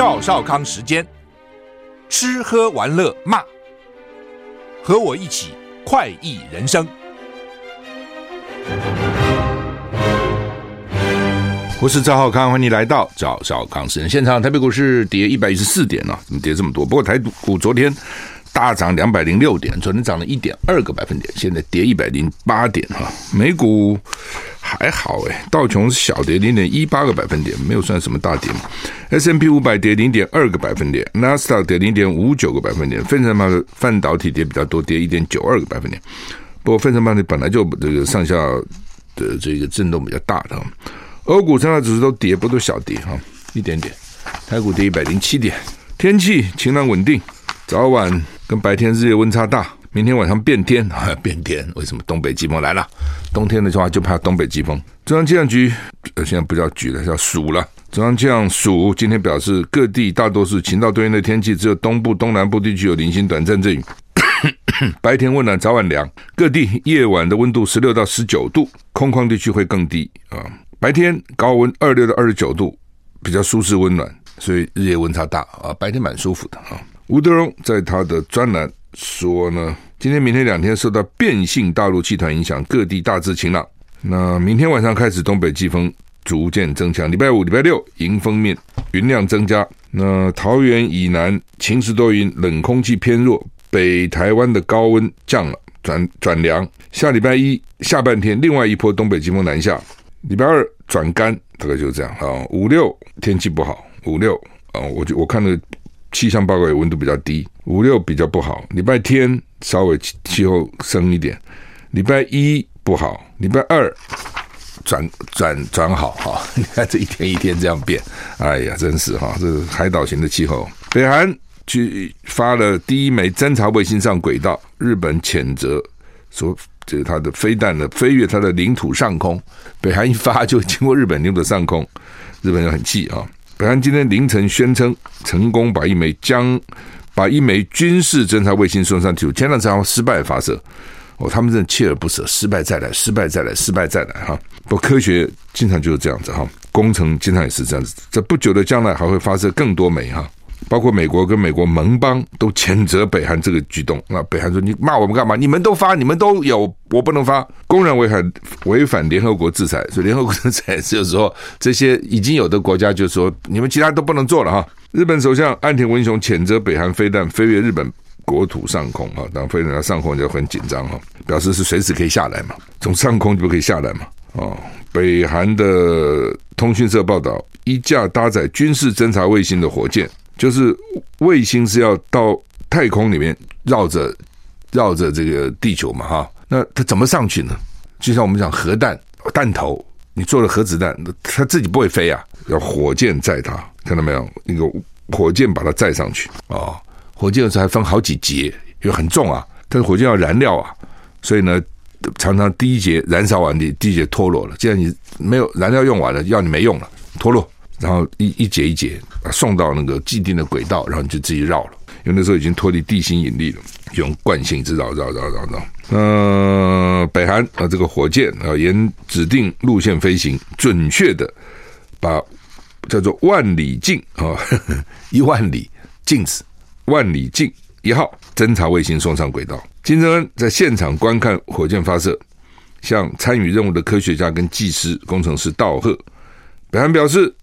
赵少康时间，吃喝玩乐骂，和我一起快意人生。我是赵浩康，欢迎你来到赵少康时间现场。台北股市跌一百一十四点啊，怎么跌这么多？不过台股昨天大涨两百零六点，昨天涨了一点二个百分点，现在跌一百零八点哈。美股还好哎，道琼是小跌零点一八个百分点，没有算什么大跌嘛。S&P 五百跌零点二个百分点，纳斯达克跌零点五九个百分点，费城半半导体跌比较多，跌一点九二个百分点。不过费城半导体本来就这个上下的这个震动比较大的。欧股三大指数都跌，不都小跌哈，一点点。台股跌一百零七点。天气晴朗稳定，早晚跟白天日夜温差大。明天晚上变天啊，变天！为什么东北季风来了？冬天的话就怕东北季风。中央气象局呃，现在不叫局了，叫署了。中央气象署今天表示，各地大多是晴到多云的天气，只有东部、东南部地区有零星短暂阵雨。白天温暖，早晚凉。各地夜晚的温度十六到十九度，空旷地区会更低啊。白天高温二六到二十九度，比较舒适温暖，所以日夜温差大啊。白天蛮舒服的啊。吴德荣在他的专栏说呢，今天、明天两天受到变性大陆气团影响，各地大致晴朗。那明天晚上开始东北季风逐渐增强，礼拜五、礼拜六迎风面云量增加。那桃园以南晴时多云，冷空气偏弱，北台湾的高温降了，转转凉。下礼拜一下半天，另外一波东北季风南下。礼拜二转干，大概就是这样啊。五六天气不好，五六啊，我就我看了气象报告也温度比较低，五六比较不好。礼拜天稍微气候升一点，礼拜一不好，礼拜二转转转好哈。你看这一天一天这样变，哎呀，真是哈，这是海岛型的气候。北韩去发了第一枚侦察卫星上轨道，日本谴责说。这个他的飞弹呢，飞越他的领土上空，北韩一发就经过日本领土上空，日本人很气啊。北韩今天凌晨宣称成功把一枚将把一枚军事侦察卫星送上天，前两次失败发射，哦，他们真的锲而不舍，失败再来，失败再来，失败再来哈。不，科学经常就是这样子哈，工程经常也是这样子，在不久的将来还会发射更多枚哈。包括美国跟美国盟邦都谴责北韩这个举动。那北韩说：“你骂我们干嘛？你们都发，你们都有，我不能发，公然违反违反联合国制裁。所以联合国制裁就是说，这些已经有的国家就说，你们其他都不能做了哈。”日本首相岸田文雄谴责北韩飞弹飞越日本国土上空哈，当飞到上空就很紧张哈，表示是随时可以下来嘛，从上空就可以下来嘛。哦，北韩的通讯社报道，一架搭载军事侦察卫星的火箭。就是卫星是要到太空里面绕着绕着这个地球嘛，哈，那它怎么上去呢？就像我们讲核弹弹头，你做了核子弹，它自己不会飞啊，要火箭载它，看到没有？那个火箭把它载上去啊、哦，火箭有时候还分好几节，因为很重啊，但是火箭要燃料啊，所以呢，常常第一节燃烧完，你第一节脱落了，既然你没有燃料用完了，要你没用了，脱落。然后一一节一节送到那个既定的轨道，然后你就自己绕了，因为那时候已经脱离地心引力了，用惯性一直绕绕绕绕绕。呃，北韩啊，这个火箭啊，沿指定路线飞行，准确的把叫做万里镜啊，一万里镜子，万里镜一号侦察卫星送上轨道。金正恩在现场观看火箭发射，向参与任务的科学家跟技师、工程师道贺。北韩表示。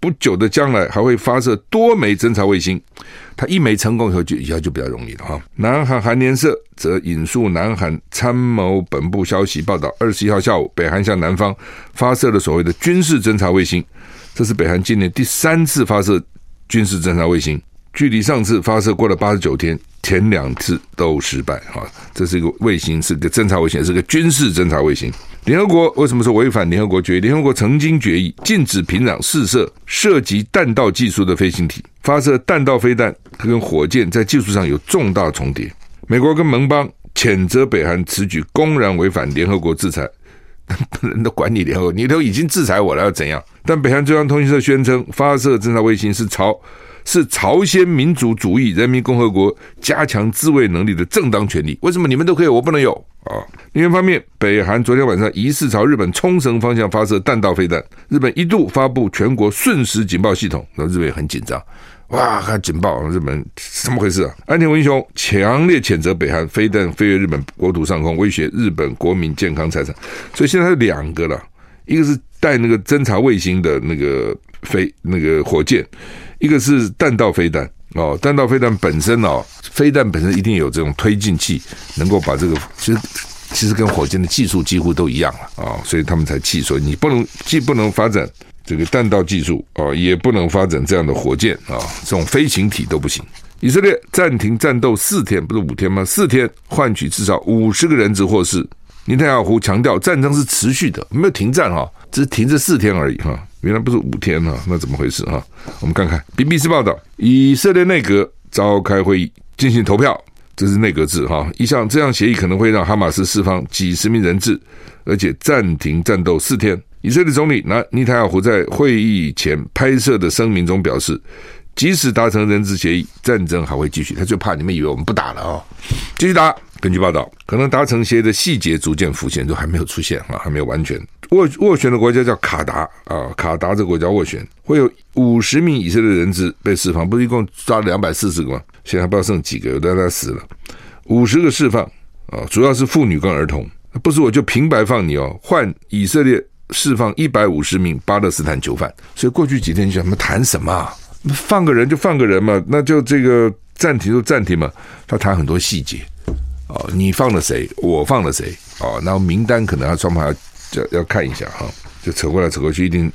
不久的将来还会发射多枚侦察卫星，它一枚成功以后就以后就比较容易了哈。南韩韩联社则引述南韩参谋本部消息报道，二十一号下午，北韩向南方发射了所谓的军事侦察卫星，这是北韩今年第三次发射军事侦察卫星，距离上次发射过了八十九天。前两次都失败哈，这是一个卫星，是个侦察卫星，是个军事侦察卫星。联合国为什么说违反联合国决议？联合国曾经决议禁止平壤试射涉及弹道技术的飞行体，发射弹道飞弹跟火箭在技术上有重大重叠。美国跟盟邦谴责北韩此举公然违反联合国制裁，不能都管你联合国，你都已经制裁我了，要怎样？但北韩中央通讯社宣称，发射侦察卫星是朝。是朝鲜民主主义人民共和国加强自卫能力的正当权利。为什么你们都可以，我不能有啊？另一方面，北韩昨天晚上疑似朝日本冲绳方向发射弹道飞弹，日本一度发布全国瞬时警报系统，那日本也很紧张。哇，看警报，日本怎么回事啊？岸田文雄强烈谴责北韩飞弹飞越日本国土上空，威胁日本国民健康财产。所以现在有两个了，一个是带那个侦察卫星的那个飞那个火箭，一个是弹道飞弹哦。弹道飞弹本身哦，飞弹本身一定有这种推进器，能够把这个其实其实跟火箭的技术几乎都一样了啊、哦，所以他们才气，所以你不能既不能发展。这个弹道技术啊，也不能发展这样的火箭啊，这种飞行体都不行。以色列暂停战斗四天，不是五天吗？四天换取至少五十个人质获释。尼坦雅胡强调，战争是持续的，没有停战哈，只是停这四天而已哈。原来不是五天哈，那怎么回事哈？我们看看 BBC 报道，以色列内阁召开会议进行投票，这是内阁制哈。一项这样协议可能会让哈马斯释放几十名人质，而且暂停战斗四天。以色列总理纳尼塔尔胡在会议前拍摄的声明中表示，即使达成人质协议，战争还会继续。他就怕你们以为我们不打了、哦，继续打。根据报道，可能达成协议的细节逐渐浮现，都还没有出现啊，还没有完全斡斡旋的国家叫卡达啊，卡达这个国家斡旋会有五十名以色列人质被释放，不是一共抓了两百四十个吗？现在还不知道剩几个，有的他死了，五十个释放啊，主要是妇女跟儿童，不是我就平白放你哦，换以色列。释放一百五十名巴勒斯坦囚犯，所以过去几天你想他们谈什么啊？放个人就放个人嘛，那就这个暂停就暂停嘛。他谈很多细节哦，你放了谁？我放了谁？哦，然后名单可能要双方要要要看一下哈，就扯过来扯过去，一定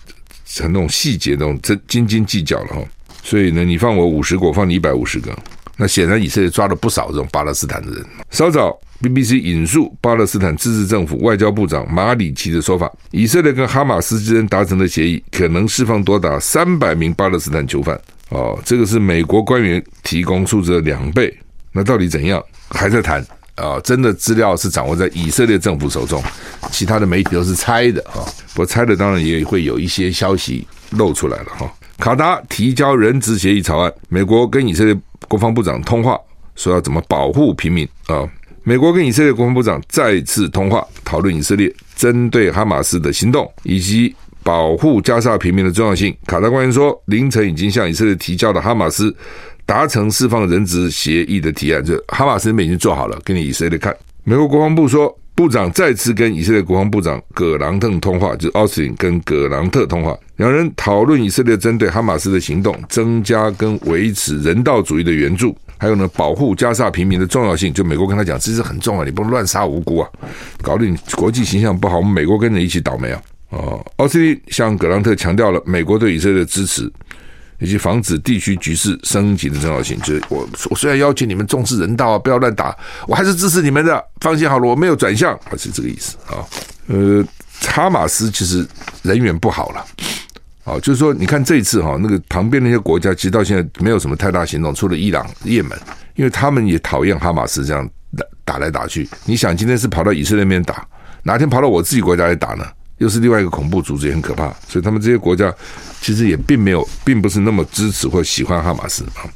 成那种细节那种真斤斤计较了哈。所以呢，你放我五十个，我放你一百五十个，那显然以色列抓了不少这种巴勒斯坦的人。稍早。BBC 引述巴勒斯坦自治政府外交部长马里奇的说法：以色列跟哈马斯之间达成的协议，可能释放多达三百名巴勒斯坦囚犯。哦，这个是美国官员提供数字的两倍。那到底怎样？还在谈啊？真的资料是掌握在以色列政府手中，其他的媒体都是猜的啊。不过猜的当然也会有一些消息露出来了哈。卡达提交人质协议草案，美国跟以色列国防部长通话，说要怎么保护平民啊。美国跟以色列国防部长再次通话，讨论以色列针对哈马斯的行动以及保护加沙平民的重要性。卡达官员说，凌晨已经向以色列提交了哈马斯达成释放人质协议的提案，就哈马斯那边已经做好了，给你以色列看。美国国防部说，部长再次跟以色列国防部长葛朗特通话，就奥斯汀跟葛朗特通话，两人讨论以色列针对哈马斯的行动，增加跟维持人道主义的援助。还有呢，保护加沙平民的重要性，就美国跟他讲，这是很重要，你不能乱杀无辜啊，搞得你国际形象不好，我们美国跟着一起倒霉啊！哦，奥斯汀向葛朗特强调了美国对以色列的支持，以及防止地区局势升级的重要性。就是我，我虽然要求你们重视人道啊，不要乱打，我还是支持你们的。放心好了，我没有转向，还是这个意思啊。呃，哈马斯其实人缘不好了。哦，就是说，你看这一次哈，那个旁边那些国家，其实到现在没有什么太大行动，除了伊朗、也门，因为他们也讨厌哈马斯这样打打来打去。你想，今天是跑到以色列那边打，哪天跑到我自己国家来打呢？又是另外一个恐怖组织，也很可怕。所以他们这些国家其实也并没有，并不是那么支持或喜欢哈马斯啊。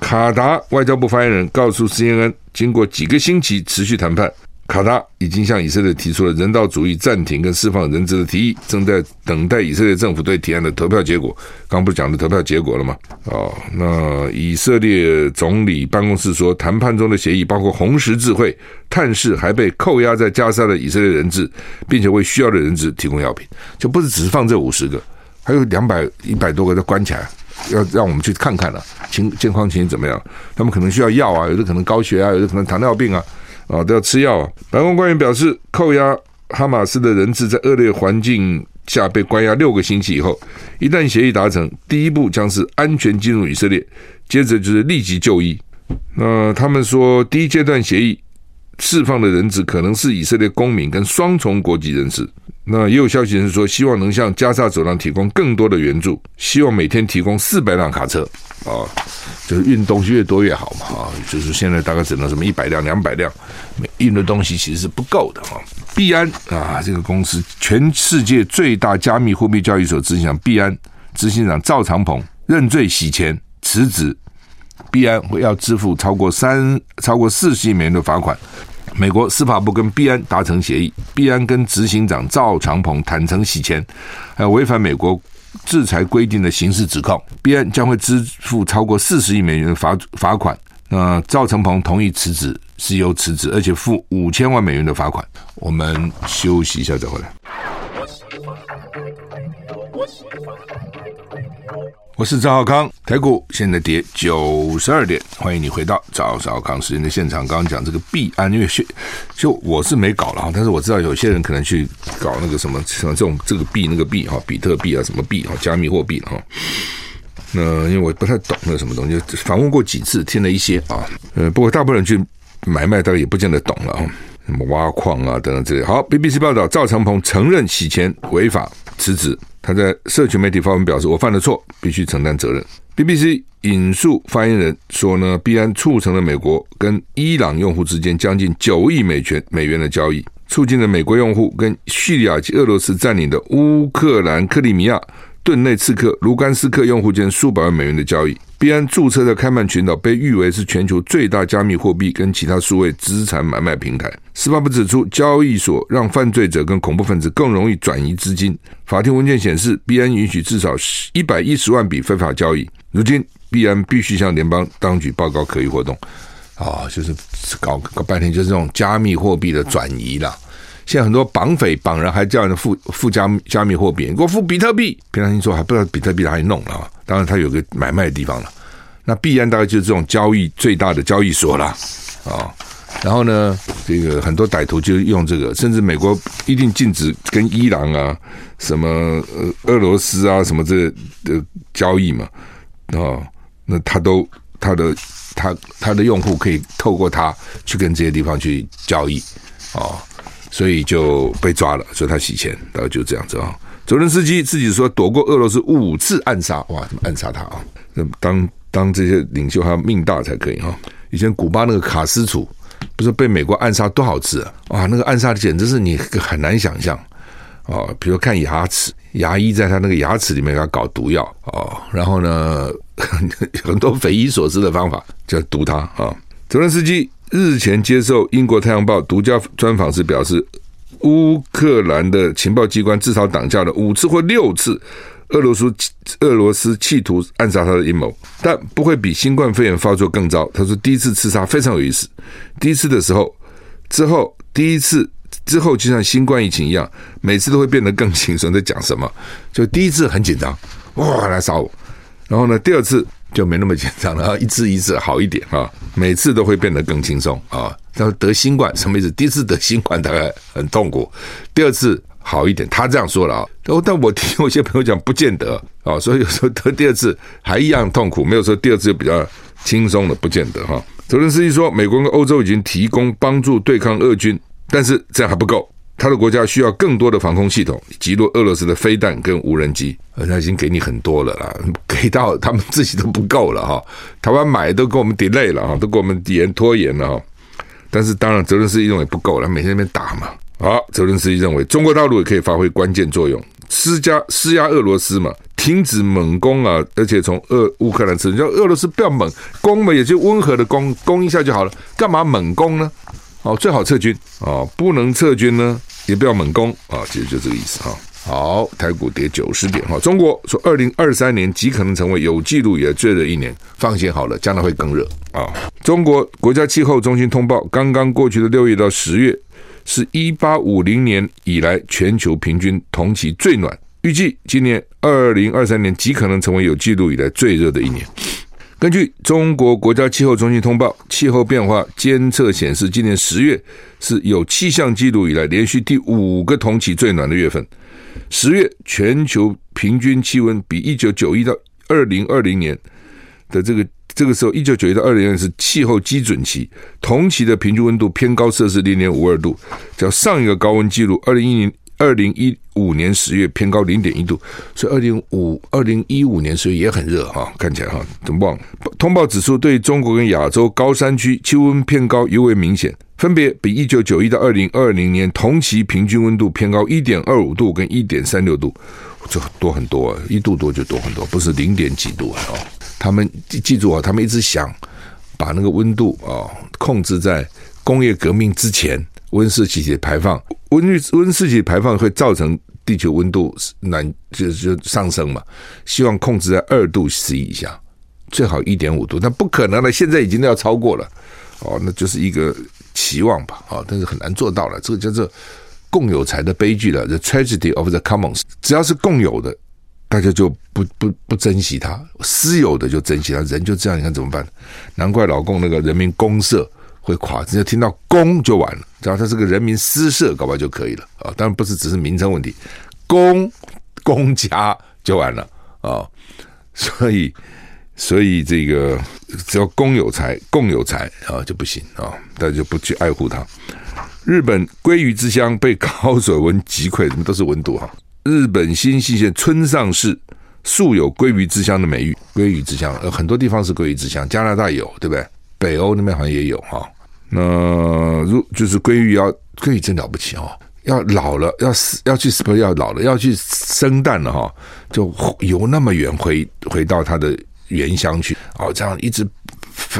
卡达外交部发言人告诉 CNN，经过几个星期持续谈判。卡达已经向以色列提出了人道主义暂停跟释放人质的提议，正在等待以色列政府对提案的投票结果。刚不是讲的投票结果了吗？哦，那以色列总理办公室说，谈判中的协议包括红十字会探视还被扣押在加沙的以色列人质，并且为需要的人质提供药品，就不是只是放这五十个，还有两百一百多个都关起来，要让我们去看看了，情健康情形怎么样？他们可能需要药啊，有的可能高血压，有的可能糖尿病啊。啊，都要吃药啊！白宫官员表示，扣押哈马斯的人质在恶劣环境下被关押六个星期以后，一旦协议达成，第一步将是安全进入以色列，接着就是立即就医。那他们说，第一阶段协议释放的人质可能是以色列公民跟双重国籍人士。那也有消息人士说，希望能向加沙走廊提供更多的援助，希望每天提供四百辆卡车啊，就是运东西越多越好嘛啊，就是现在大概只能什么一百辆、两百辆，运的东西其实是不够的啊。币安啊，这个公司全世界最大加密货币交易所执行长币安执行长赵长鹏认罪洗钱辞职，币安会要支付超过三超过四十亿美元的罚款。美国司法部跟币安达成协议，币安跟执行长赵长鹏坦诚洗钱，还有违反美国制裁规定的刑事指控，币安将会支付超过四十亿美元的罚罚款。那赵长鹏同意辞职是由辞职，而且付五千万美元的罚款。我们休息一下再回来。我是赵浩康，台股现在跌九十二点，欢迎你回到赵少康时间的现场。刚刚讲这个币安，因为就我是没搞了哈，但是我知道有些人可能去搞那个什么什么这种这个币那个币哈，比特币啊什么币哈，加密货币哈。那因为我不太懂那什么东西，访问过几次，听了一些啊，呃，不过大部分人去买卖，大概也不见得懂了哈，什么挖矿啊等等之类。好，BBC 报道，赵长鹏承认洗钱违法，辞职。他在社群媒体发文表示：“我犯了错，必须承担责任。” BBC 引述发言人说：“呢，币安促成了美国跟伊朗用户之间将近九亿美元美元的交易，促进了美国用户跟叙利亚及俄罗斯占领的乌克兰克里米亚。”顿内茨克、卢甘斯克用户间数百万美元的交易，币安注册在开曼群岛，被誉为是全球最大加密货币跟其他数位资产买卖平台。司法部指出，交易所让犯罪者跟恐怖分子更容易转移资金。法庭文件显示，币安允许至少一百一十万笔非法交易。如今，币安必须向联邦当局报告可疑活动。啊、就是搞搞半天，就是这种加密货币的转移了。现在很多绑匪绑人还叫人付付加加密货币，你给我付比特币。平常听说还不知道比特币哪里弄了，当然他有个买卖的地方了。那币安大概就是这种交易最大的交易所了啊。然后呢，这个很多歹徒就用这个，甚至美国一定禁止跟伊朗啊、什么俄罗斯啊什么这的交易嘛啊。那他都他的他他的用户可以透过他去跟这些地方去交易啊。所以就被抓了，所以他洗钱，然后就这样子啊。泽伦斯基自己说躲过俄罗斯五次暗杀，哇，怎么暗杀他啊？当当这些领袖还要命大才可以哈。以前古巴那个卡斯楚不是被美国暗杀多少次啊？哇，那个暗杀简直是你很难想象啊。比如看牙齿，牙医在他那个牙齿里面给他搞毒药啊，然后呢，很多匪夷所思的方法就毒他啊。泽伦斯基。日前接受英国《太阳报》独家专访时表示，乌克兰的情报机关至少挡下了五次或六次俄罗斯俄罗斯企图暗杀他的阴谋，但不会比新冠肺炎发作更糟。他说，第一次刺杀非常有意思，第一次的时候之后，第一次之后就像新冠疫情一样，每次都会变得更轻松。在讲什么？就第一次很紧张，哇，来杀我，然后呢，第二次。就没那么紧张了啊，一次一次好一点啊，每次都会变得更轻松啊。他说得新冠什么意思？第一次得新冠大概很痛苦，第二次好一点。他这样说了啊，但我听有些朋友讲不见得啊，所以有时候得第二次还一样痛苦，没有说第二次就比较轻松的，不见得哈。泽伦斯基说，美国跟欧洲已经提供帮助对抗俄军，但是这样还不够。他的国家需要更多的防空系统，击落俄罗斯的飞弹跟无人机，而他已经给你很多了啦，给到他们自己都不够了哈。台湾买都给我们 delay 了哈，都给我们延拖延了哈。但是当然，泽伦斯基认为不够了，每天那边打嘛。好，泽伦斯基认为中国大陆也可以发挥关键作用，施加施压俄罗斯嘛，停止猛攻啊，而且从俄乌克兰撤，叫俄罗斯不要猛攻嘛，也就温和的攻攻一下就好了，干嘛猛攻呢？哦，最好撤军哦，不能撤军呢。也不要猛攻啊，其实就这个意思哈。好，台股跌九十点哈。中国说，二零二三年极可能成为有记录以来最热一年，放心好了，将来会更热啊。中国国家气候中心通报，刚刚过去的六月到十月是一八五零年以来全球平均同期最暖，预计今年二零二三年极可能成为有记录以来最热的一年。根据中国国家气候中心通报，气候变化监测显示，今年十月是有气象记录以来连续第五个同期最暖的月份。十月全球平均气温比一九九一到二零二零年的这个这个时候，一九九一到二零年是气候基准期，同期的平均温度偏高摄氏零点五二度，较上一个高温记录二零一零。二零一五年十月偏高零点一度，所以二零五二零一五年十月也很热哈，看起来哈，怎么忘了？通报指出，对中国跟亚洲高山区气温偏高尤为明显，分别比一九九一到二零二零年同期平均温度偏高一点二五度跟一点三六度，这多很多啊，一度多就多很多，不是零点几度啊。他们记住啊，他们一直想把那个温度啊控制在工业革命之前。温室气体排放，温室温室气体排放会造成地球温度暖就就上升嘛，希望控制在二度 C 以下，最好一点五度，那不可能了，现在已经都要超过了哦，那就是一个期望吧，啊，但是很难做到了，这个叫做共有财的悲剧了，the tragedy of the commons，只要是共有的，大家就不不不珍惜它，私有的就珍惜它，人就这样，你看怎么办？难怪老共那个人民公社。会垮，只要听到公就完了，只要它是个人民私社，搞不好就可以了啊！当然不是只是名称问题，公公家就完了啊！所以，所以这个只要公有财、共有财啊就不行啊，大家就不去爱护它。日本鲑鱼之乡被高水温击溃，什么都是温度哈。日本新舄县村上市素有鲑鱼之乡的美誉，鲑鱼之乡，呃，很多地方是鲑鱼之乡，加拿大有，对不对？北欧那边好像也有哈，那如就是鲑鱼要鲑鱼真了不起哦，要老了要死要去不是要老了要去生蛋了哈，就游那么远回回到它的原乡去。哦，这样一直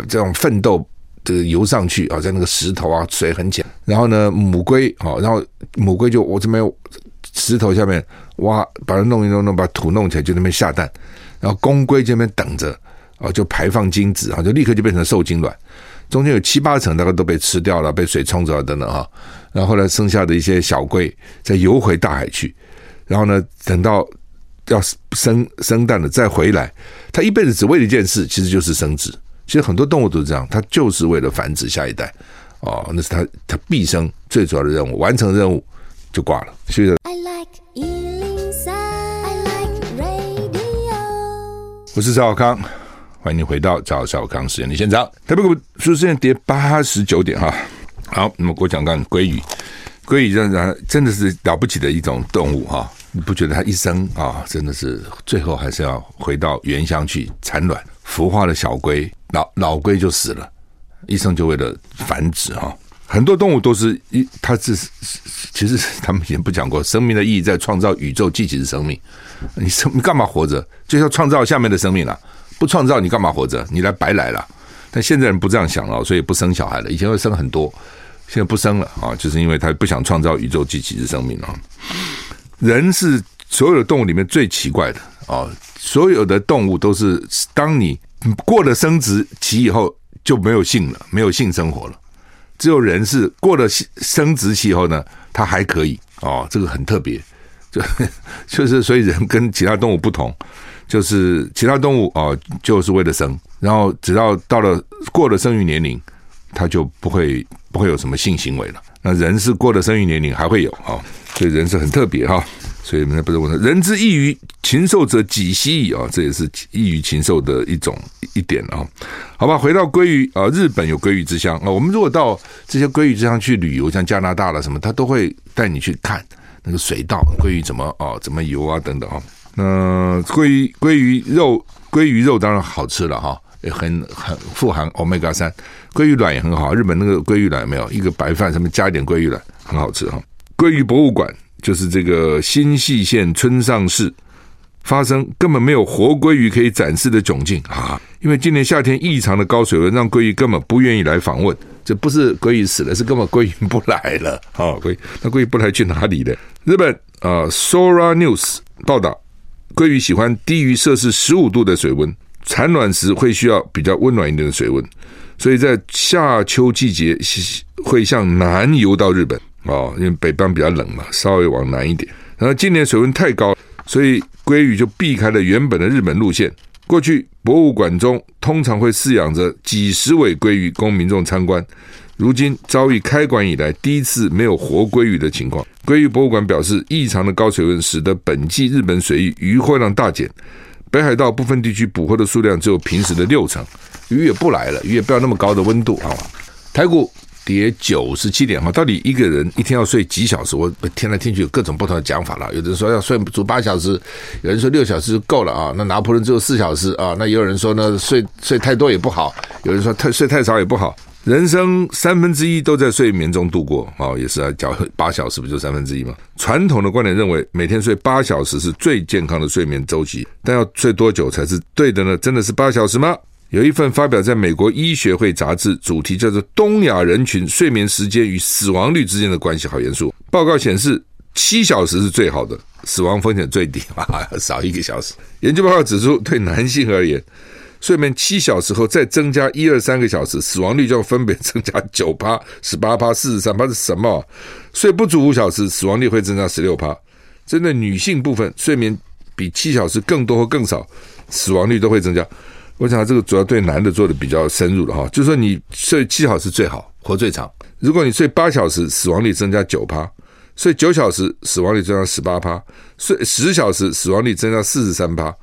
这种奋斗这个游上去啊，在那个石头啊水很浅，然后呢母龟啊，然后母龟就我这边石头下面挖把它弄一弄弄把土弄起来就那边下蛋，然后公龟这边等着。啊，就排放精子啊，就立刻就变成受精卵，中间有七八层大概都被吃掉了，被水冲走了等等啊，然后后来剩下的一些小龟再游回大海去，然后呢，等到要生生蛋了再回来，它一辈子只为了一件事，其实就是生殖。其实很多动物都是这样，它就是为了繁殖下一代哦，那是它它毕生最主要的任务，完成任务就挂了。所以。我是赵小康。欢迎你回到赵少康时间的现场。台北股市现在跌八十九点哈。好，那么我讲讲鲑鱼，鲑鱼真的真的是了不起的一种动物哈。你不觉得它一生啊，真的是最后还是要回到原乡去产卵，孵化的小龟，老老龟就死了，一生就为了繁殖哈。很多动物都是一，它是其实他们以前不讲过，生命的意义在创造宇宙，继承生命。你生你干嘛活着？就是要创造下面的生命了。不创造你干嘛活着？你来白来了。但现在人不这样想了，所以不生小孩了。以前会生很多，现在不生了啊，就是因为他不想创造宇宙机器之生命了。人是所有的动物里面最奇怪的啊！所有的动物都是，当你过了生殖期以后就没有性了，没有性生活了。只有人是过了生殖期以后呢，他还可以哦，这个很特别，就 就是所以人跟其他动物不同。就是其他动物啊，就是为了生，然后只要到了过了生育年龄，他就不会不会有什么性行为了。那人是过了生育年龄还会有啊，所以人是很特别哈。所以那不是我说，人之异于禽兽者几希矣啊，这也是异于禽兽的一种一点啊。好吧，回到鲑鱼啊，日本有鲑鱼之乡啊。我们如果到这些鲑鱼之乡去旅游，像加拿大了什么，他都会带你去看那个水稻鲑鱼怎么啊怎么游啊等等啊。那鲑鱼鲑鱼肉，鲑鱼肉当然好吃了哈，也很很富含 omega 三。鲑鱼卵也很好，日本那个鲑鱼卵没有一个白饭上面加一点鲑鱼卵，很好吃哈。鲑鱼博物馆就是这个新舄县村上市发生根本没有活鲑鱼可以展示的窘境啊！因为今年夏天异常的高水温，让鲑鱼根本不愿意来访问。这不是鲑鱼死了，是根本鲑鱼不来了啊！鲑那鲑鱼不来去哪里了？日本啊，Sora News 报道。鲑鱼喜欢低于摄氏十五度的水温，产卵时会需要比较温暖一点的水温，所以在夏秋季节会向南游到日本哦，因为北方比较冷嘛，稍微往南一点。然后今年水温太高，所以鲑鱼就避开了原本的日本路线。过去博物馆中通常会饲养着几十尾鲑鱼供民众参观。如今遭遇开馆以来第一次没有活鲑鱼的情况。鲑鱼博物馆表示，异常的高水温使得本季日本水域鱼货量大减，北海道部分地区捕获的数量只有平时的六成，鱼也不来了，鱼也不要那么高的温度啊。台股跌九十七点哈，到底一个人一天要睡几小时？我听来听去有各种不同的讲法了，有的人说要睡足八小时，有人说六小时就够了啊。那拿破仑只有四小时啊，那也有人说呢，睡睡太多也不好，有人说太睡太少也不好。人生三分之一都在睡眠中度过，哦，也是啊，讲八小时不就三分之一吗？传统的观点认为，每天睡八小时是最健康的睡眠周期，但要睡多久才是对的呢？真的是八小时吗？有一份发表在美国医学会杂志，主题叫做《东亚人群睡眠时间与死亡率之间的关系》，好严肃。报告显示，七小时是最好的，死亡风险最低嘛，少一个小时。研究报告指出，对男性而言，睡眠七小时后再增加一二三个小时，死亡率就要分别增加九趴、十八趴、四十三趴是什么？睡不足五小时，死亡率会增加十六趴。针对女性部分，睡眠比七小时更多或更少，死亡率都会增加。我想这个主要对男的做的比较深入了哈，就说你睡七小时最好，活最长。如果你睡八小时，死亡率增加九趴；睡九小时，死亡率增加十八趴；睡十小时，死亡率增加四十三趴。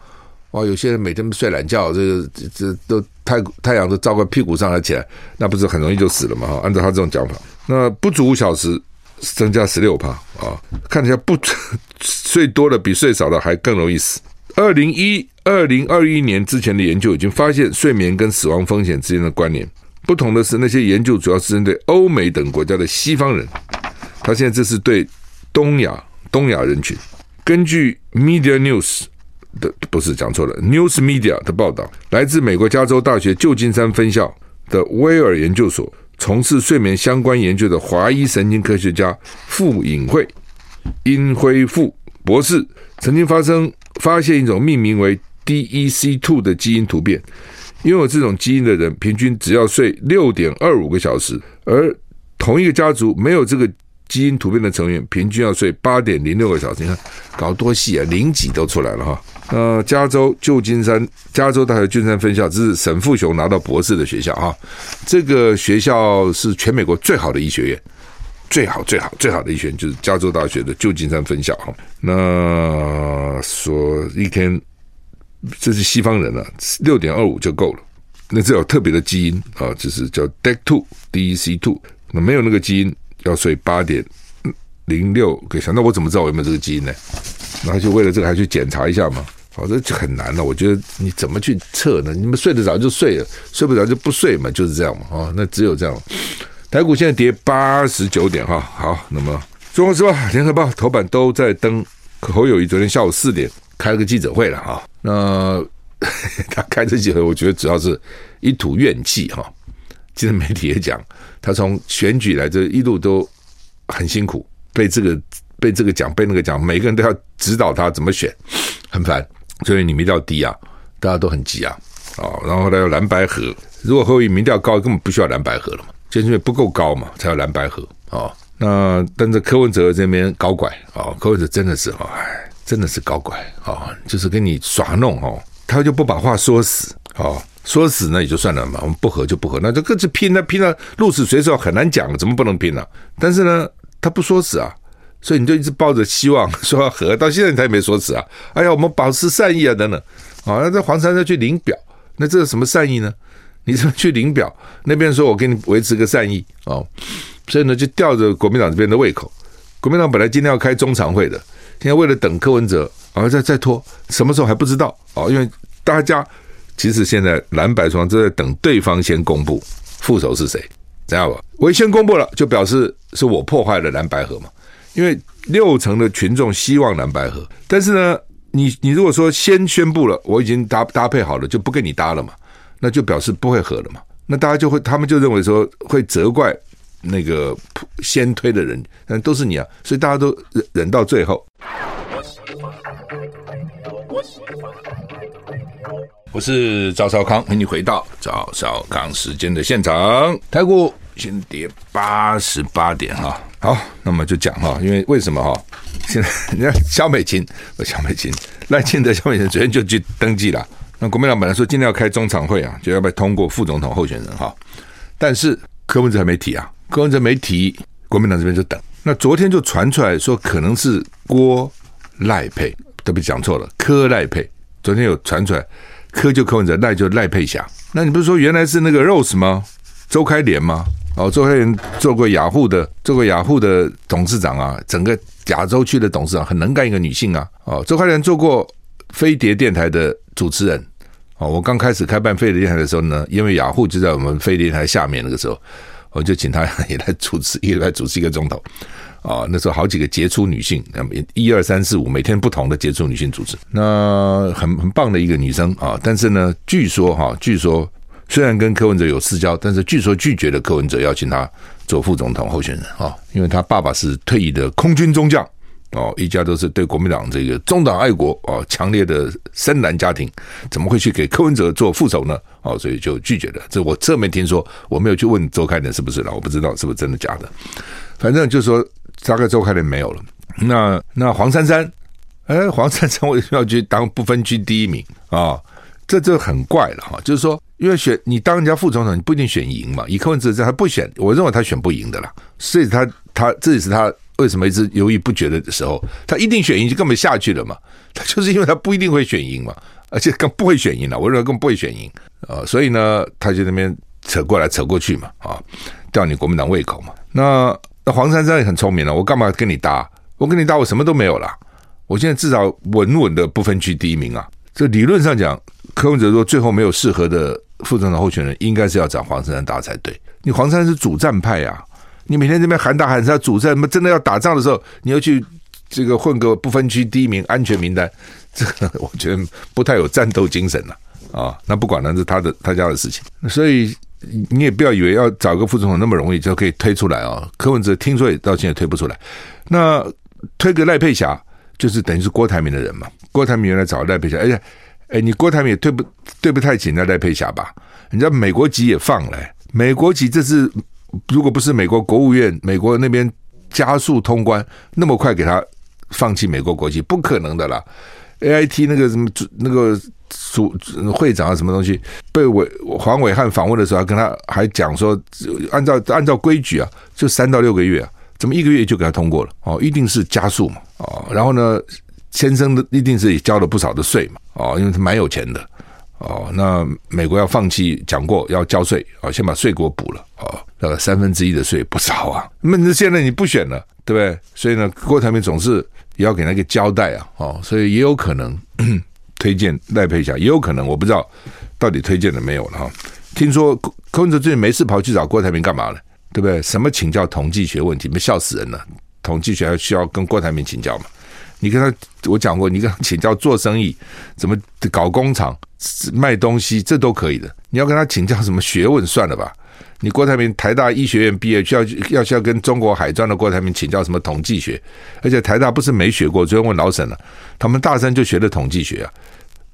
哇，有些人每天睡懒觉，这个这都太太阳都照个屁股上来起来，那不是很容易就死了吗？哈，按照他这种讲法，那不足五小时增加十六趴啊，看起来不 睡多了比睡少了还更容易死。二零一二零二一年之前的研究已经发现睡眠跟死亡风险之间的关联。不同的是，那些研究主要是针对欧美等国家的西方人，他现在这是对东亚东亚人群。根据 Media News。的不是讲错了，News Media 的报道，来自美国加州大学旧金山分校的威尔研究所从事睡眠相关研究的华裔神经科学家傅颖慧、殷辉富博士，曾经发生发现一种命名为 DEC2 的基因突变，拥有这种基因的人平均只要睡六点二五个小时，而同一个家族没有这个。基因突变的成员平均要睡八点零六个小时，你看搞多细啊，零几都出来了哈。呃，加州旧金山，加州大学旧金山分校，这是沈富雄拿到博士的学校啊。这个学校是全美国最好的医学院，最好最好最好的医学院就是加州大学的旧金山分校哈。那说一天，这是西方人了，六点二五就够了。那这有特别的基因啊，就是叫 DEC2 DEC2，那没有那个基因。要睡八点零六个小时，那我怎么知道我有没有这个基因呢？然后就为了这个还去检查一下嘛。好，这就很难了。我觉得你怎么去测呢？你们睡得着就睡了，睡不着就不睡嘛，就是这样嘛。哦，那只有这样。台股现在跌八十九点哈。好，那么中国时报、联合报头版都在登侯友谊昨天下午四点开了个记者会了哈。那 他开这记者会，我觉得主要是一吐怨气哈。今天媒体也讲。他从选举来这一路都很辛苦，被这个被这个讲，被那个讲，每个人都要指导他怎么选，很烦。所以你民调低啊，大家都很急啊，哦，然后来有蓝白河，如果侯友民调高，根本不需要蓝白河了嘛，就是因为不够高嘛，才有蓝白河哦。那但是柯文哲这边搞拐哦，柯文哲真的是，真的是搞拐哦，就是跟你耍弄哦，他就不把话说死哦。说死那也就算了嘛，我们不合就不合，那就各自拼，那拼了鹿死谁手很难讲，怎么不能拼呢、啊？但是呢，他不说死啊，所以你就一直抱着希望 说要和，到现在他也没说死啊。哎呀，我们保持善意啊，等等。啊、哦，那这黄珊珊去领表，那这是什么善意呢？你怎么去领表？那边说我给你维持个善意哦，所以呢就吊着国民党这边的胃口。国民党本来今天要开中常会的，现在为了等柯文哲，然后再再拖，什么时候还不知道哦，因为大家。其实现在蓝白双方都在等对方先公布副手是谁，知道吧？我先公布了，就表示是我破坏了蓝白合嘛。因为六成的群众希望蓝白合，但是呢，你你如果说先宣布了，我已经搭搭配好了，就不跟你搭了嘛，那就表示不会合了嘛。那大家就会，他们就认为说会责怪那个先推的人，但都是你啊，所以大家都忍忍到最后。我是赵少康，欢迎你回到赵少康时间的现场。台股先跌八十八点哈，好，那么就讲哈，因为为什么哈？现在人家萧美琴，萧美琴赖清德萧美琴昨天就去登记了。那国民党本来说今天要开中常会啊，就要不要通过副总统候选人哈？但是柯文哲还没提啊，柯文哲没提，国民党这边就等。那昨天就传出来说可能是郭赖配，特别讲错了，柯赖配。昨天有传出来。柯就柯文哲，赖就赖佩霞。那你不是说原来是那个 Rose 吗？周开莲吗？哦，周开莲做过雅虎的，做过雅虎的董事长啊，整个亚洲区的董事长，很能干一个女性啊。哦，周开莲做过飞碟电台的主持人。哦，我刚开始开办飞碟电台的时候呢，因为雅虎就在我们飞碟电台下面，那个时候我就请她 也来主持，也来主持一个钟头。啊，那时候好几个杰出女性，那么一二三四五，每天不同的杰出女性主持，那很很棒的一个女生啊。但是呢，据说哈，据说虽然跟柯文哲有私交，但是据说拒绝了柯文哲邀请他做副总统候选人啊，因为他爸爸是退役的空军中将哦，一家都是对国民党这个中党爱国哦，强烈的深蓝家庭，怎么会去给柯文哲做副手呢？哦，所以就拒绝了。这我侧面听说，我没有去问周开莲是不是了，我不知道是不是真的假的。反正就是说，大概周开莲没有了。那那黄珊珊，哎，黄珊珊为什么要去当不分区第一名啊？哦，这就很怪了哈。就是说，因为选你当人家副总统，你不一定选赢嘛。以柯文哲这他不选，我认为他选不赢的啦。所以他他这也是他。为什么一直犹豫不决的时候，他一定选赢就根本下去了嘛？他就是因为他不一定会选赢嘛，而且更不会选赢了。我认为更不会选赢啊、所以呢，他就那边扯过来扯过去嘛，啊，吊你国民党胃口嘛。那那黄珊珊也很聪明了，我干嘛跟你搭？我跟你搭，我什么都没有了。我现在至少稳稳的不分区第一名啊。这理论上讲，柯文哲说最后没有适合的副总统候选人，应该是要找黄珊珊搭才对。你黄珊是主战派呀、啊。你每天这边喊打喊杀，主战，真的要打仗的时候，你要去这个混个不分区第一名安全名单，这个我觉得不太有战斗精神了啊！那不管那是他的他家的事情，所以你也不要以为要找个副总统那么容易就可以推出来啊！柯文哲听说也到现在推不出来，那推个赖佩霞就是等于是郭台铭的人嘛？郭台铭原来找赖佩霞，而且哎，你郭台铭也对不对不太起那赖佩霞吧？人家美国籍也放了，美国籍这是。如果不是美国国务院、美国那边加速通关，那么快给他放弃美国国籍，不可能的啦。A I T 那个什么那个主会长啊，什么东西被伟黄伟汉访问的时候，还跟他还讲说，按照按照规矩啊，就三到六个月啊，怎么一个月就给他通过了？哦，一定是加速嘛，哦，然后呢，先生的一定是也交了不少的税嘛，哦，因为他蛮有钱的。哦，那美国要放弃讲过要交税啊，先把税给我补了哦，那个三分之一的税不少啊。那现在你不选了，对不对？所以呢，郭台铭总是也要给那个交代啊，哦，所以也有可能推荐赖佩霞，也有可能我不知道到底推荐了没有了哈。听说柯文哲最近没事跑去找郭台铭干嘛了，对不对？什么请教统计学问题，没笑死人了。统计学还需要跟郭台铭请教吗？你跟他我讲过，你跟他请教做生意怎么搞工厂。卖东西这都可以的，你要跟他请教什么学问算了吧。你郭台铭台大医学院毕业，需要要需要跟中国海专的郭台铭请教什么统计学？而且台大不是没学过，昨天问老沈了，他们大三就学的统计学啊，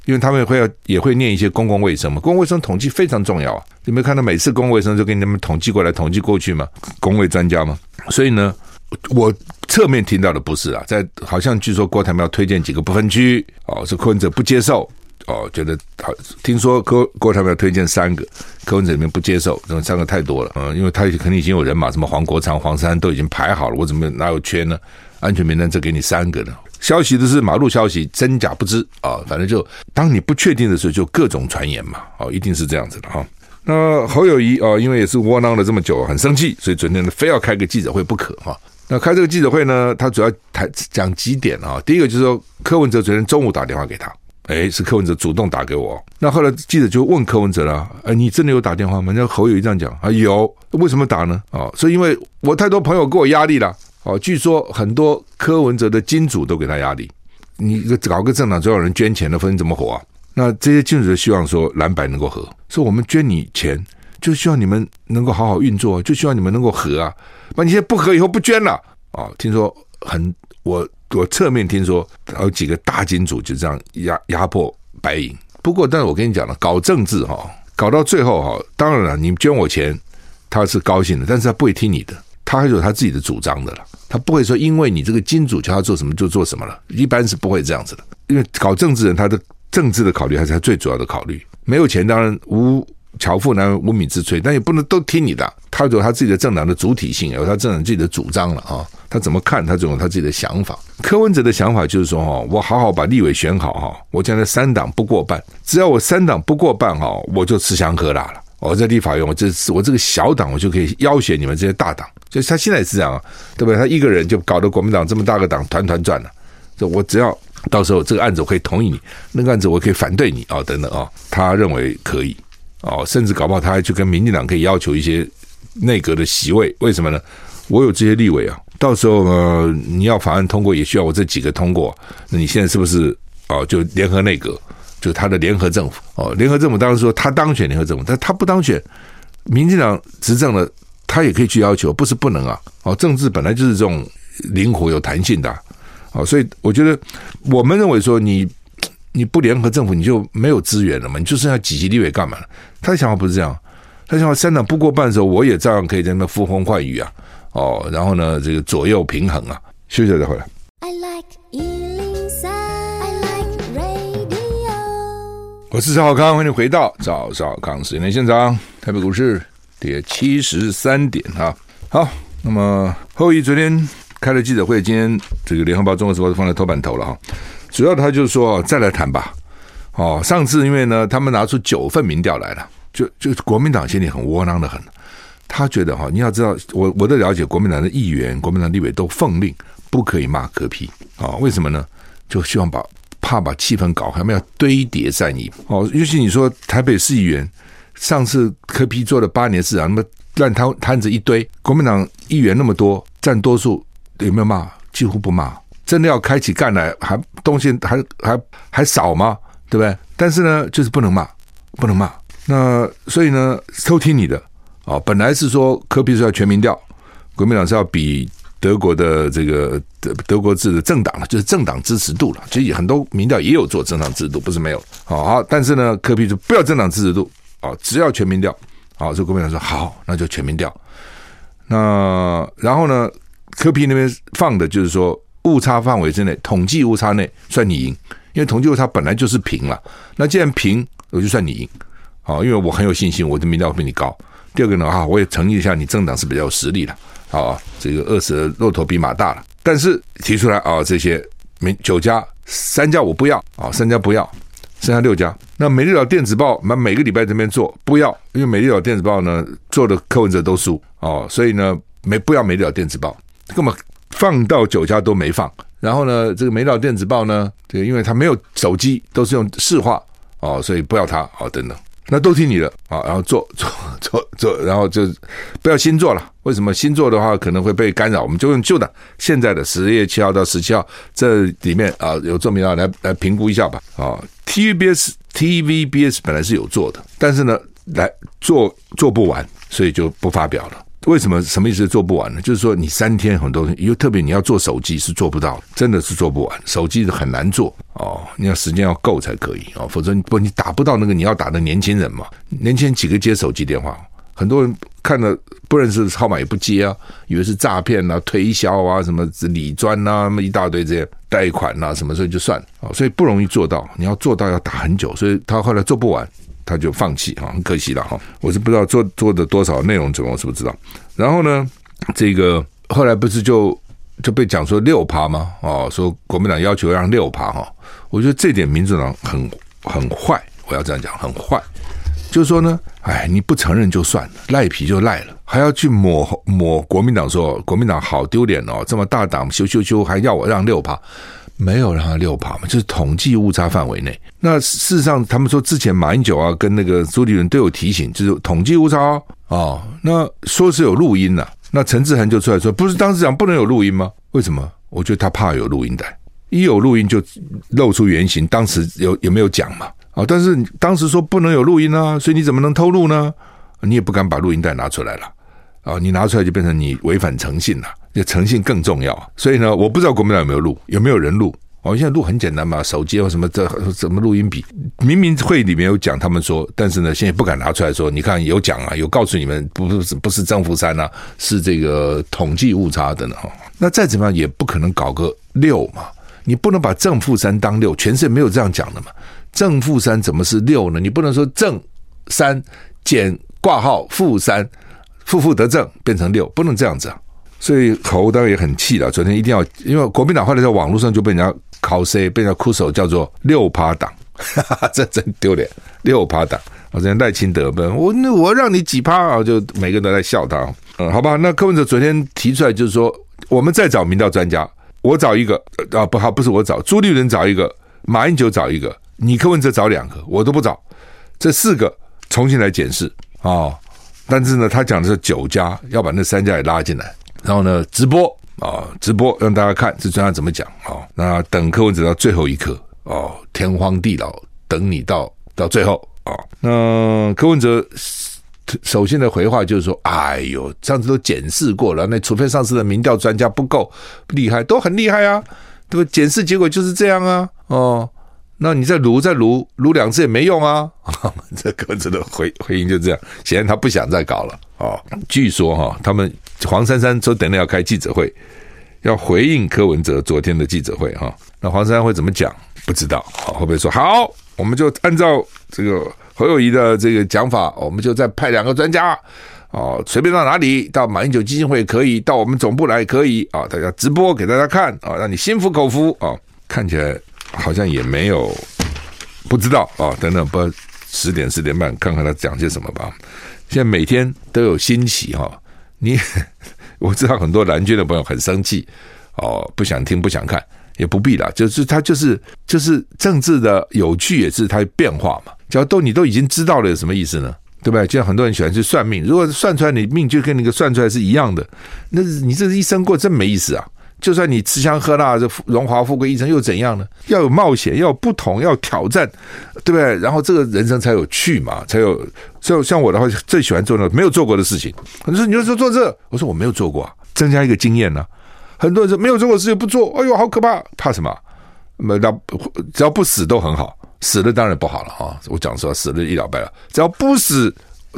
因为他们会要也会念一些公共卫生嘛，公共卫生统计非常重要啊。你没看到每次公共卫生就给你们统计过来统计过去嘛？公卫专家嘛？所以呢，我侧面听到的不是啊，在好像据说郭台铭要推荐几个不分区哦，是柯文哲不接受。哦，觉得好，听说郭郭台铭要推荐三个，柯文哲里面不接受，因为三个太多了，嗯，因为他肯定已经有人马，什么黄国昌、黄珊都已经排好了，我怎么哪有缺呢？安全名单只给你三个呢？消息都是马路消息，真假不知啊、反正就当你不确定的时候，就各种传言嘛，哦，一定是这样子的哈、那侯友谊哦，因为也是窝囊了这么久，很生气，所以昨天呢，非要开个记者会不可哈、那开这个记者会呢，他主要谈讲几点啊、第一个就是说，柯文哲昨天中午打电话给他。哎，是柯文哲主动打给我。那后来记者就问柯文哲了：“哎，你真的有打电话吗？”那侯友宜这样讲：“啊，有。为什么打呢？哦，所以因为我太多朋友给我压力了。哦，据说很多柯文哲的金主都给他压力。你搞个政党，总有人捐钱的，否则你怎么活啊？那这些金主就希望说蓝白能够合，说我们捐你钱，就希望你们能够好好运作，就希望你们能够合啊。那你现在不合，以后不捐了。哦，听说很我。”我侧面听说有几个大金主就这样压压迫白银。不过，但是我跟你讲了，搞政治哈，搞到最后哈，当然了，你捐我钱，他是高兴的，但是他不会听你的，他还有他自己的主张的了。他不会说，因为你这个金主叫他做什么就做什么了，一般是不会这样子的。因为搞政治人，他的政治的考虑还是他最主要的考虑。没有钱，当然无巧妇难为无米之炊，但也不能都听你的。他有他自己的政党的主体性，有他政党自己的主张了啊。他怎么看？他总有他自己的想法。柯文哲的想法就是说：哈，我好好把立委选好哈，我将来三党不过半，只要我三党不过半哈，我就吃香喝辣了。我在立法院，我这次我这个小党，我就可以要挟你们这些大党。就他现在是这样啊，对不对？他一个人就搞得国民党这么大个党团团转了。就我只要到时候这个案子我可以同意你，那个案子我可以反对你啊，等等啊，他认为可以哦，甚至搞不好他还去跟民进党可以要求一些内阁的席位。为什么呢？我有这些立委啊。到时候呢，你要法案通过，也需要我这几个通过。那你现在是不是哦？就联合内阁，就他的联合政府哦。联合政府当然说他当选联合政府，但他不当选，民进党执政了，他也可以去要求，不是不能啊。哦，政治本来就是这种灵活有弹性的哦，所以我觉得我们认为说你你不联合政府，你就没有资源了嘛，你就剩下几席立委干嘛了？他的想法不是这样，他想法三党不过半的时候，我也照样可以在那边呼风唤雨啊，哦，然后呢，这个左右平衡啊，休息再回来。I like 我是赵少康，欢迎回到赵少康时间现场。台北股市跌七十三点啊。好，那么后羿昨天开了记者会，今天这个联合报、中国时报都放在头版头了哈。主要他就是说，再来谈吧。哦，上次因为呢，他们拿出九份民调来了，就就国民党心里很窝囊的很。他觉得哈，你要知道，我我的了解，国民党的议员、国民党立委都奉令不可以骂柯 P 啊。为什么呢？就希望把。怕把气氛搞，他们要堆叠善意哦。尤其你说台北市议员，上次柯 P 做了八年市长，那么烂摊摊子一堆，国民党议员那么多，占多数，有没有骂？几乎不骂。真的要开起干来，还东西还还还少吗？对不对？但是呢，就是不能骂，不能骂。那所以呢，偷听你的哦。本来是说柯 P 是要全民调，国民党是要比。德国的这个德德国制的政党了，就是政党支持度了。其实很多民调也有做政党制度，不是没有。好，但是呢，柯 P 就不要政党支持度啊，只要全民调。好，所以国民党说好，那就全民调。那然后呢，柯 P 那边放的就是说误差范围之内，统计误差内算你赢，因为统计误差本来就是平了。那既然平，我就算你赢。啊，因为我很有信心，我的民调比你高。第二个呢，哈，我也承认一下，你政党是比较有实力的。啊，这个饿死的骆驼比马大了。但是提出来啊，这些没九家三家我不要啊，三家不要，剩下六家。那美丽岛电子报那每个礼拜这边做不要，因为美丽岛电子报呢做的柯文哲都输哦，所以呢没不要美丽岛电子报，根本放到九家都没放。然后呢，这个美岛电子报呢，这个因为它没有手机，都是用市话哦，所以不要它哦，等等。那都听你的啊，然后做做做做，然后就不要新做了。为什么新做的话可能会被干扰？我们就用旧的，现在的十月七号到十七号这里面啊有证明啊，来来评估一下吧。啊，TVBS TVBS 本来是有做的，但是呢，来做做不完，所以就不发表了。为什么？什么意思？做不完呢？就是说，你三天很多，因为特别你要做手机是做不到，真的是做不完。手机很难做哦，你要时间要够才可以哦，否则你不你打不到那个你要打的年轻人嘛。年轻人几个接手机电话，很多人看了不认识号码也不接啊，以为是诈骗啊、推销啊、什么理专啊，那么一大堆这些贷款啊什么，所以就算了，所以不容易做到。你要做到要打很久，所以他后来做不完。他就放弃哈，很可惜了哈。我是不知道做做的多少内容怎么，我是不知道。然后呢，这个后来不是就就被讲说六趴吗？哦，说国民党要求让六趴哈。我觉得这点民主党很很坏，我要这样讲，很坏。就是说呢，哎，你不承认就算了，赖皮就赖了，还要去抹抹国民党说国民党好丢脸哦，这么大党羞羞羞，还要我让六趴。没有让他六趴嘛，就是统计误差范围内。那事实上，他们说之前马英九啊跟那个朱立伦都有提醒，就是统计误差哦。哦，那说是有录音呐、那陈志恒就出来说，不是当时讲不能有录音吗？为什么？我觉得他怕有录音带，一有录音就露出原形，当时有有没有讲嘛？啊、但是当时说不能有录音啊，所以你怎么能偷录呢？你也不敢把录音带拿出来了啊、你拿出来就变成你违反诚信了。就诚信更重要，所以呢，我不知道国民党有没有录，有没有人录？哦，现在录很简单嘛，手机或什么这什么录音笔？明明会里面有讲，他们说，但是呢，现在不敢拿出来说。你看有讲啊，有告诉你们，不是不是正负三啊，是这个统计误差的呢。那再怎么样也不可能搞个六嘛，你不能把正负三当六，全世界没有这样讲的嘛。正负三怎么是六呢？你不能说正三减挂号负三，负负得正变成六，不能这样子啊。所以侯当然也很气了。昨天一定要，因为国民党后来在网络上就被人家拷 C，被人家哭手叫做六趴党，哈哈，这真丢脸。六趴党，我昨天赖清德问我，那我让你几趴啊？就每个人都在笑他。嗯，好吧。那柯文哲昨天提出来就是说，我们再找民调专家，我找一个啊，不好，不是我找，朱立伦找一个，马英九找一个，你柯文哲找两个，我都不找，这四个重新来检视啊。但是呢，他讲的是九家，要把那三家也拉进来。然后呢，直播啊，直播让大家看这专家怎么讲啊。那等柯文哲到最后一刻哦，天荒地老，等你到到最后啊。那柯文哲首先的回话就是说：“哎呦，上次都检视过了，那除非上次的民调专家不够厉害，都很厉害啊。对不？检视结果就是这样啊，哦，那你再撸再撸撸两次也没用啊。这柯文哲的回回应就这样，显然他不想再搞了哦。据说哈，他们黄珊珊说等等要开记者会，要回应柯文哲昨天的记者会哈。那黄珊珊会怎么讲？不知道，好会不会说好？我们就按照这个侯友谊的这个讲法，我们就再派两个专家。哦，随便到哪里，到马英九基金会可以，到我们总部来可以啊！大家直播给大家看啊，让你心服口服啊！看起来好像也没有不知道啊，等等，不十点十点半看看他讲些什么吧。现在每天都有新奇哈，你 我知道很多蓝军的朋友很生气哦，不想听不想看，也不必了，就是他就是就是政治的有趣也是它变化嘛。只要都你都已经知道了，有什么意思呢？对不对？就像很多人喜欢去算命，如果算出来你命就跟那个算出来是一样的，那你这一生过真没意思啊！就算你吃香喝辣，这荣华富贵一生又怎样呢？要有冒险，要有不同，要挑战，对不对？然后这个人生才有趣嘛，才有。就像我的话，最喜欢做的没有做过的事情。很多说你就说做这，我说我没有做过，增加一个经验呢、很多人说没有做过的事情不做，哎呦，好可怕！怕什么？没，只要不死都很好。死了当然不好了哈，我讲说死了一了百了，只要不死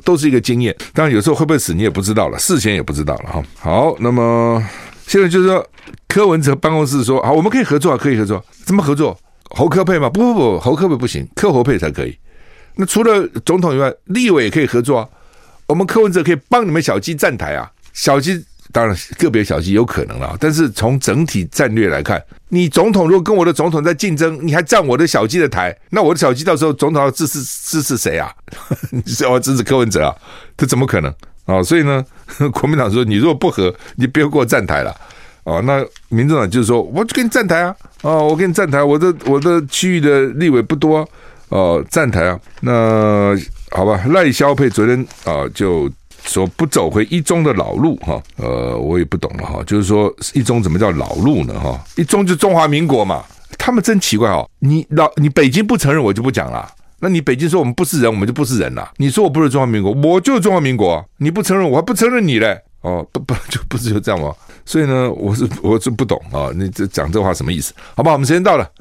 都是一个经验。当然有时候会不会死你也不知道了，事前也不知道了哈。好，那么现在就是说柯文哲办公室说好，我们可以合作，可以合作，怎么合作？侯柯配吗？不不不，侯柯配不行，柯侯配才可以。那除了总统以外，立委也可以合作啊。我们柯文哲可以帮你们小鸡站台啊，小鸡。当然，个别小鸡有可能了，但是从整体战略来看，你总统如果跟我的总统在竞争，你还站我的小鸡的台，那我的小鸡到时候总统要支持支持谁啊？你是要支持柯文哲啊？这怎么可能啊？所以呢，国民党说你如果不和，你不要给我站台了哦。那民众党就是说，我就给你站台啊啊，我给你站台，我的我的区域的立委不多哦，站台啊。那好吧，赖萧佩昨天啊就。说不走回一中的老路哈，呃，我也不懂了哈。就是说一中怎么叫老路呢哈？一中就中华民国嘛，他们真奇怪哦。你老你北京不承认，我就不讲了。那你北京说我们不是人，我们就不是人了。你说我不是中华民国，我就是中华民国。你不承认，我还不承认你嘞。哦，不 不就不是就这样吗？所以呢，我是我是不懂啊。你这讲这话什么意思？好吧，我们时间到了。